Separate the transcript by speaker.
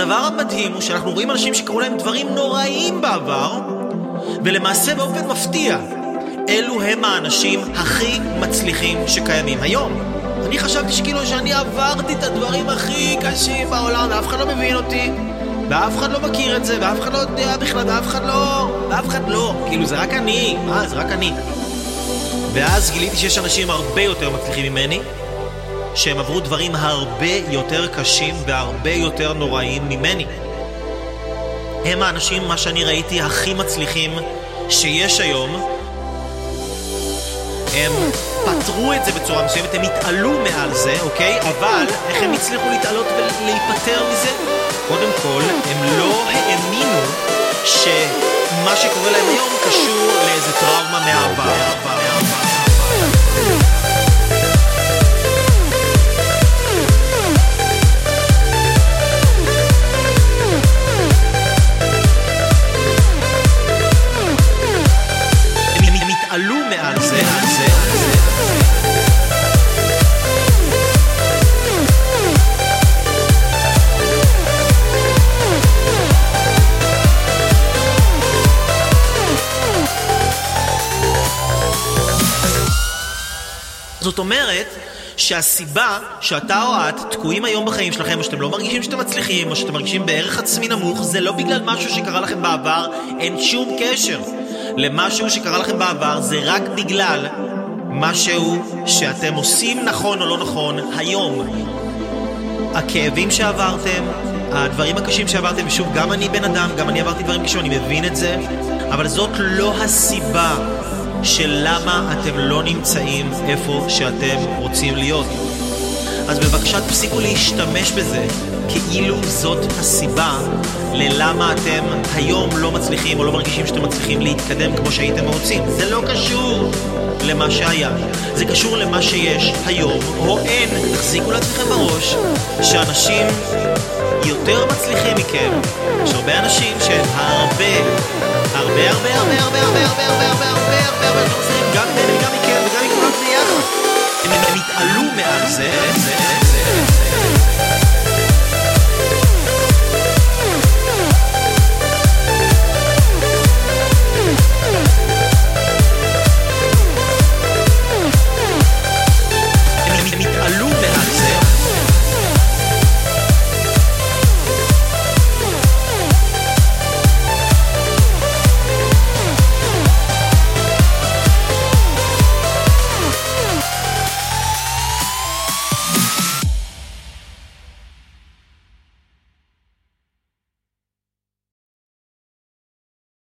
Speaker 1: המדהים הוא שאנחנו רואים אנשים שקרו להם דברים נוראיים בעבר, ולמעשה באופן מפתיע, אלו הם האנשים הכי מצליחים שקיימים היום. אני חשבתי שכאילו שאני עברתי את הדברים הכי קשים בעולם, ואף אחד לא מבין אותי, ואף אחד לא מכיר את זה, ואף אחד לא יודע בכלל, ואף אחד לא... ואף אחד לא. כאילו, זה רק אני. מה, זה רק אני. ואז גיליתי שיש אנשים הרבה יותר מצליחים ממני, שהם עברו דברים הרבה יותר קשים והרבה יותר נוראיים ממני. הם האנשים, מה שאני ראיתי, הכי מצליחים שיש היום. הם פתרו את זה בצורה מסוימת, הם התעלו מעל זה, אוקיי? אבל איך הם הצליחו להתעלות ולהיפטר מזה? קודם כל, הם לא האמינו שמה שקורה להם היום קשור לאיזה טראומה מהעבר. זאת אומרת שהסיבה שאתה או את תקועים היום בחיים שלכם, או שאתם לא מרגישים שאתם מצליחים, או שאתם מרגישים בערך עצמי נמוך, זה לא בגלל משהו שקרה לכם בעבר, אין שום קשר למשהו שקרה לכם בעבר, זה רק בגלל משהו שאתם עושים נכון או לא נכון היום. הכאבים שעברתם, הדברים הקשים שעברתם, ושוב, גם אני בן אדם, גם אני עברתי דברים קשים, אני מבין את זה, אבל זאת לא הסיבה של למה אתם לא נמצאים איפה שאתם רוצים להיות. אז בבקשה תפסיקו להשתמש בזה כאילו זאת הסיבה ללמה אתם היום לא מצליחים או לא מרגישים שאתם מצליחים להתקדם כמו שהייתם רוצים. זה לא קשור למה שהיה, זה קשור למה שיש היום או אין. תחזיקו לעצמכם בראש שאנשים יותר מצליחים מכם, יש הרבה אנשים שהם הרבה, הרבה הרבה הרבה הרבה הרבה הרבה הרבה הרבה הרבה הרבה הרבה הרבה